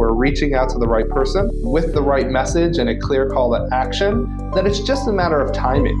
We're reaching out to the right person with the right message and a clear call to action, then it's just a matter of timing.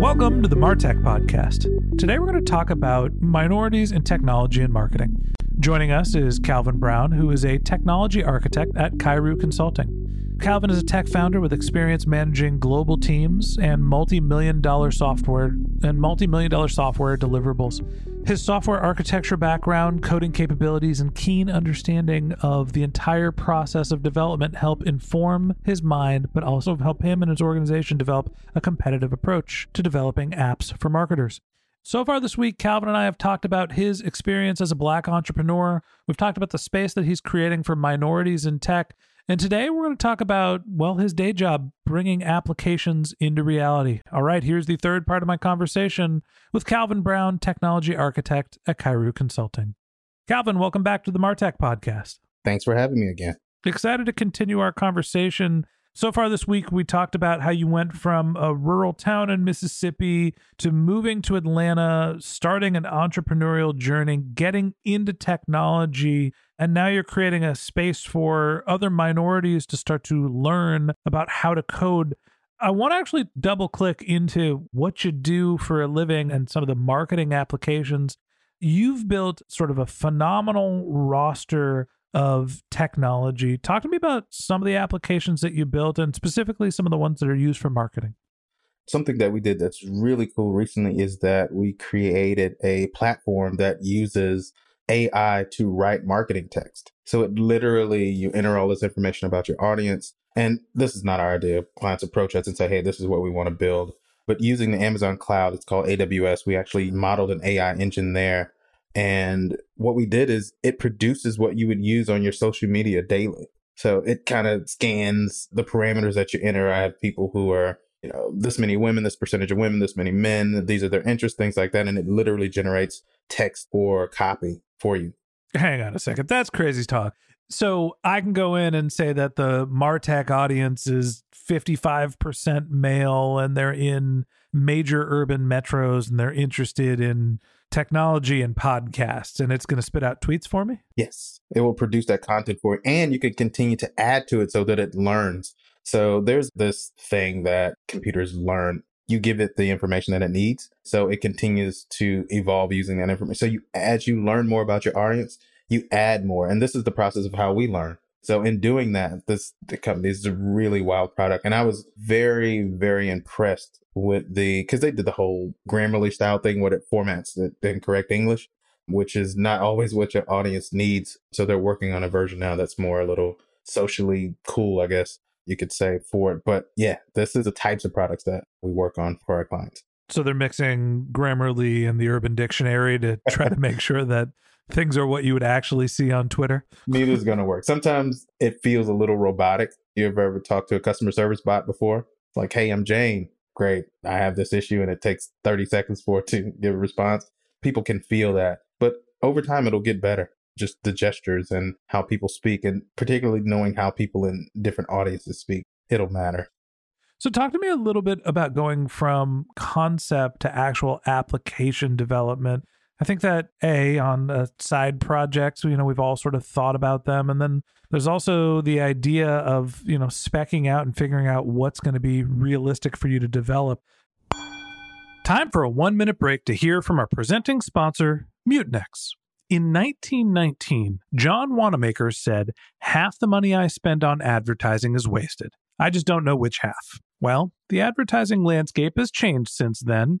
Welcome to the Martech Podcast. Today we're going to talk about minorities in technology and marketing. Joining us is Calvin Brown, who is a technology architect at Kairu Consulting. Calvin is a tech founder with experience managing global teams and multi-million dollar software and multi-million dollar software deliverables. His software architecture background, coding capabilities, and keen understanding of the entire process of development help inform his mind, but also help him and his organization develop a competitive approach to developing apps for marketers. So far this week, Calvin and I have talked about his experience as a black entrepreneur. We've talked about the space that he's creating for minorities in tech. And today we're going to talk about, well, his day job, bringing applications into reality. All right, here's the third part of my conversation with Calvin Brown, technology architect at Kairu Consulting. Calvin, welcome back to the Martech podcast. Thanks for having me again. Excited to continue our conversation so far this week, we talked about how you went from a rural town in Mississippi to moving to Atlanta, starting an entrepreneurial journey, getting into technology, and now you're creating a space for other minorities to start to learn about how to code. I want to actually double click into what you do for a living and some of the marketing applications. You've built sort of a phenomenal roster of technology. Talk to me about some of the applications that you built and specifically some of the ones that are used for marketing. Something that we did that's really cool recently is that we created a platform that uses AI to write marketing text. So it literally, you enter all this information about your audience. And this is not our idea. Clients approach us and say, hey, this is what we want to build. But using the Amazon cloud, it's called AWS, we actually modeled an AI engine there and what we did is it produces what you would use on your social media daily. So it kind of scans the parameters that you enter. I have people who are, you know, this many women, this percentage of women, this many men, these are their interests, things like that. And it literally generates text or copy for you. Hang on a second. That's crazy talk. So I can go in and say that the Martech audience is 55% male and they're in major urban metros and they're interested in technology and podcasts, and it's going to spit out tweets for me? Yes, it will produce that content for you, and you can continue to add to it so that it learns. So there's this thing that computers learn. You give it the information that it needs, so it continues to evolve using that information. So you, as you learn more about your audience, you add more, and this is the process of how we learn. So in doing that, this the company is a really wild product, and I was very, very impressed with the because they did the whole Grammarly style thing, what it formats it in correct English, which is not always what your audience needs. So they're working on a version now that's more a little socially cool, I guess you could say for it. But yeah, this is the types of products that we work on for our clients. So they're mixing Grammarly and the Urban Dictionary to try to make sure that things are what you would actually see on Twitter. Neither is going to work. Sometimes it feels a little robotic. You ever ever talked to a customer service bot before? It's like, hey, I'm Jane. Great. I have this issue and it takes 30 seconds for it to give a response. People can feel that. But over time, it'll get better. Just the gestures and how people speak, and particularly knowing how people in different audiences speak, it'll matter. So, talk to me a little bit about going from concept to actual application development I think that A, on side projects, you know, we've all sort of thought about them. And then there's also the idea of, you know, specking out and figuring out what's going to be realistic for you to develop. Time for a one minute break to hear from our presenting sponsor, Mutinex. In 1919, John Wanamaker said, Half the money I spend on advertising is wasted. I just don't know which half. Well, the advertising landscape has changed since then,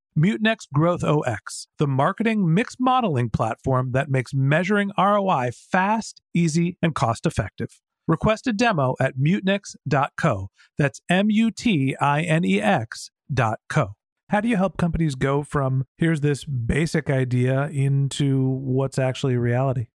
Mutinex GrowthOS, the marketing mix modeling platform that makes measuring ROI fast, easy, and cost effective. Request a demo at mutinex.co. That's M U T I N E X.co. How do you help companies go from here's this basic idea into what's actually reality?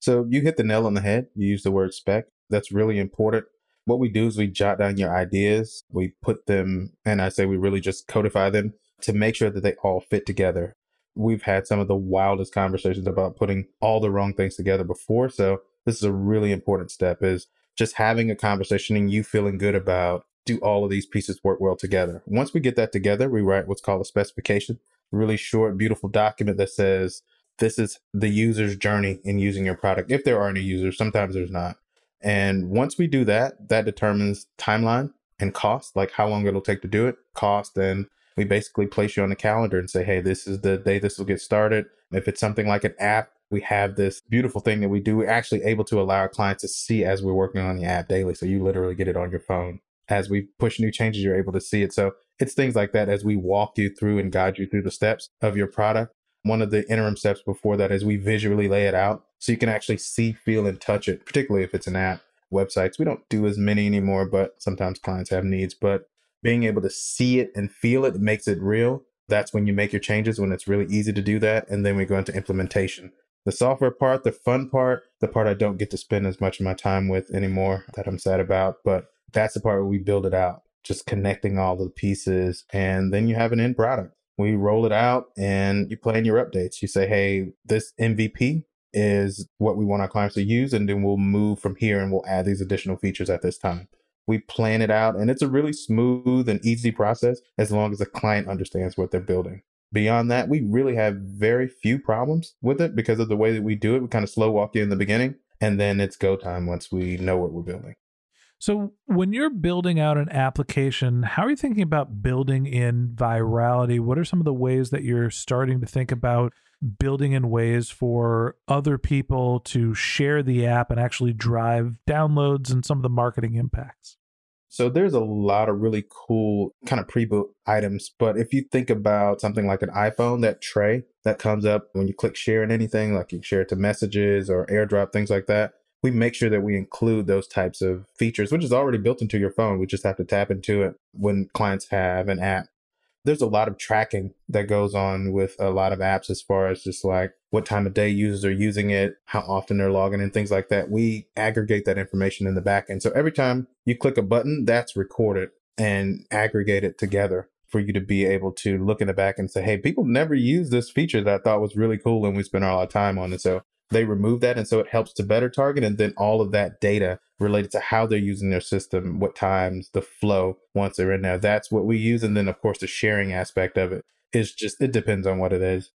So you hit the nail on the head. You use the word spec. That's really important. What we do is we jot down your ideas, we put them, and I say we really just codify them to make sure that they all fit together. We've had some of the wildest conversations about putting all the wrong things together before. So this is a really important step is just having a conversation and you feeling good about do all of these pieces work well together. Once we get that together, we write what's called a specification, really short, beautiful document that says this is the user's journey in using your product. If there are any users, sometimes there's not. And once we do that, that determines timeline and cost, like how long it'll take to do it, cost, and we basically place you on the calendar and say, hey, this is the day this will get started. If it's something like an app, we have this beautiful thing that we do. We're actually able to allow our clients to see as we're working on the app daily. So you literally get it on your phone. As we push new changes, you're able to see it. So it's things like that as we walk you through and guide you through the steps of your product. One of the interim steps before that is we visually lay it out so you can actually see, feel, and touch it, particularly if it's an app. Websites, we don't do as many anymore, but sometimes clients have needs. But being able to see it and feel it makes it real. That's when you make your changes, when it's really easy to do that. And then we go into implementation. The software part, the fun part, the part I don't get to spend as much of my time with anymore that I'm sad about. But that's the part where we build it out, just connecting all the pieces. And then you have an end product. We roll it out and you plan your updates. You say, hey, this MVP is what we want our clients to use. And then we'll move from here and we'll add these additional features at this time. We plan it out and it's a really smooth and easy process as long as the client understands what they're building. Beyond that, we really have very few problems with it because of the way that we do it. We kind of slow walk you in the beginning and then it's go time once we know what we're building. So, when you're building out an application, how are you thinking about building in virality? What are some of the ways that you're starting to think about building in ways for other people to share the app and actually drive downloads and some of the marketing impacts? So there's a lot of really cool kind of pre-built items. But if you think about something like an iPhone, that tray that comes up when you click share in anything, like you share it to messages or airdrop, things like that, we make sure that we include those types of features, which is already built into your phone. We just have to tap into it when clients have an app there's a lot of tracking that goes on with a lot of apps as far as just like what time of day users are using it, how often they're logging in, things like that. We aggregate that information in the back end. So every time you click a button, that's recorded and aggregated together for you to be able to look in the back and say, hey, people never use this feature that I thought was really cool and we spent a lot of time on it. So they remove that. And so it helps to better target. And then all of that data related to how they're using their system, what times, the flow once they're in there. That's what we use. And then, of course, the sharing aspect of. It's just, it depends on what it is.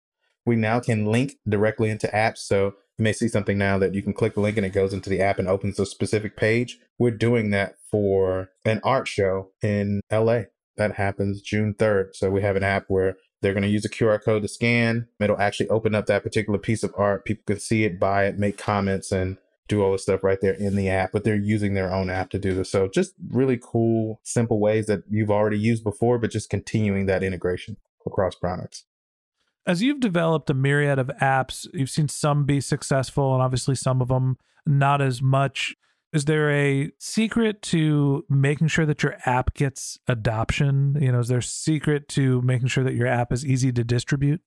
We now can link directly into apps. So you may see something now that you can click the link and it goes into the app and opens a specific page. We're doing that for an art show in LA. That happens June 3rd. So we have an app where they're going to use a QR code to scan. It'll actually open up that particular piece of art. People can see it, buy it, make comments, and do all the stuff right there in the app, but they're using their own app to do this. So just really cool, simple ways that you've already used before, but just continuing that integration across products. As you've developed a myriad of apps, you've seen some be successful and obviously some of them not as much. Is there a secret to making sure that your app gets adoption? You know, is there a secret to making sure that your app is easy to distribute?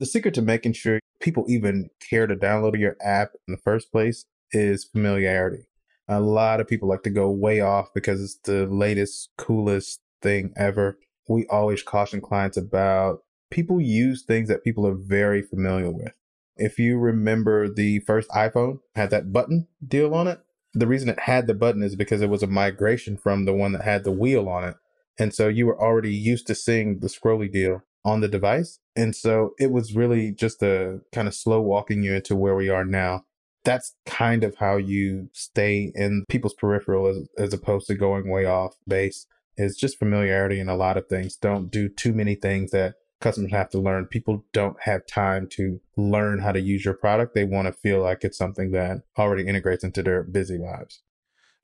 The secret to making sure people even care to download your app in the first place is familiarity. A lot of people like to go way off because it's the latest, coolest thing ever. We always caution clients about people use things that people are very familiar with. If you remember the first iPhone had that button deal on it, the reason it had the button is because it was a migration from the one that had the wheel on it. And so you were already used to seeing the scrolly deal on the device. And so it was really just a kind of slow walking you into where we are now that's kind of how you stay in people's peripheral as, as opposed to going way off base is just familiarity in a lot of things. Don't do too many things that customers have to learn. People don't have time to learn how to use your product. They want to feel like it's something that already integrates into their busy lives.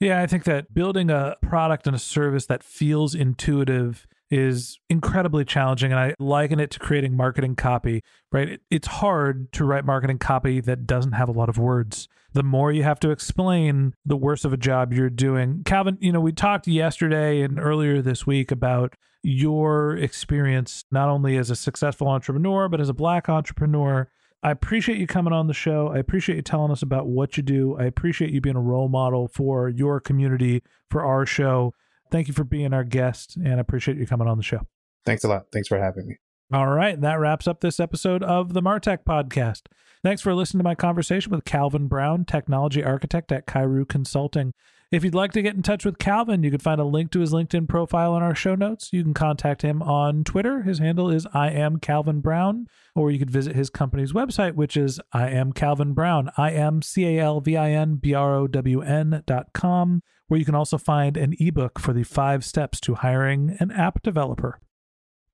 Yeah, I think that building a product and a service that feels intuitive is incredibly challenging. And I liken it to creating marketing copy, right? it's hard to write marketing copy that doesn't have a lot of words. The more you have to explain, the worse of a job you're doing. Calvin, you know, we talked yesterday and earlier this week about your experience, not only as a successful entrepreneur, but as a black entrepreneur. I appreciate you coming on the show. I appreciate you telling us about what you do. I appreciate you being a role model for your community, for our show. Thank you for being our guest and I appreciate you coming on the show. Thanks a lot. Thanks for having me. All right. That wraps up this episode of the Martech podcast. Thanks for listening to my conversation with Calvin Brown, technology architect at Kairu Consulting. If you'd like to get in touch with Calvin, you can find a link to his LinkedIn profile in our show notes. You can contact him on Twitter. His handle is I am Calvin Brown, or you could visit his company's website, which is I am Calvin Brown, I am C A L V I N B R O W N dot com, where you can also find an ebook for the five steps to hiring an app developer.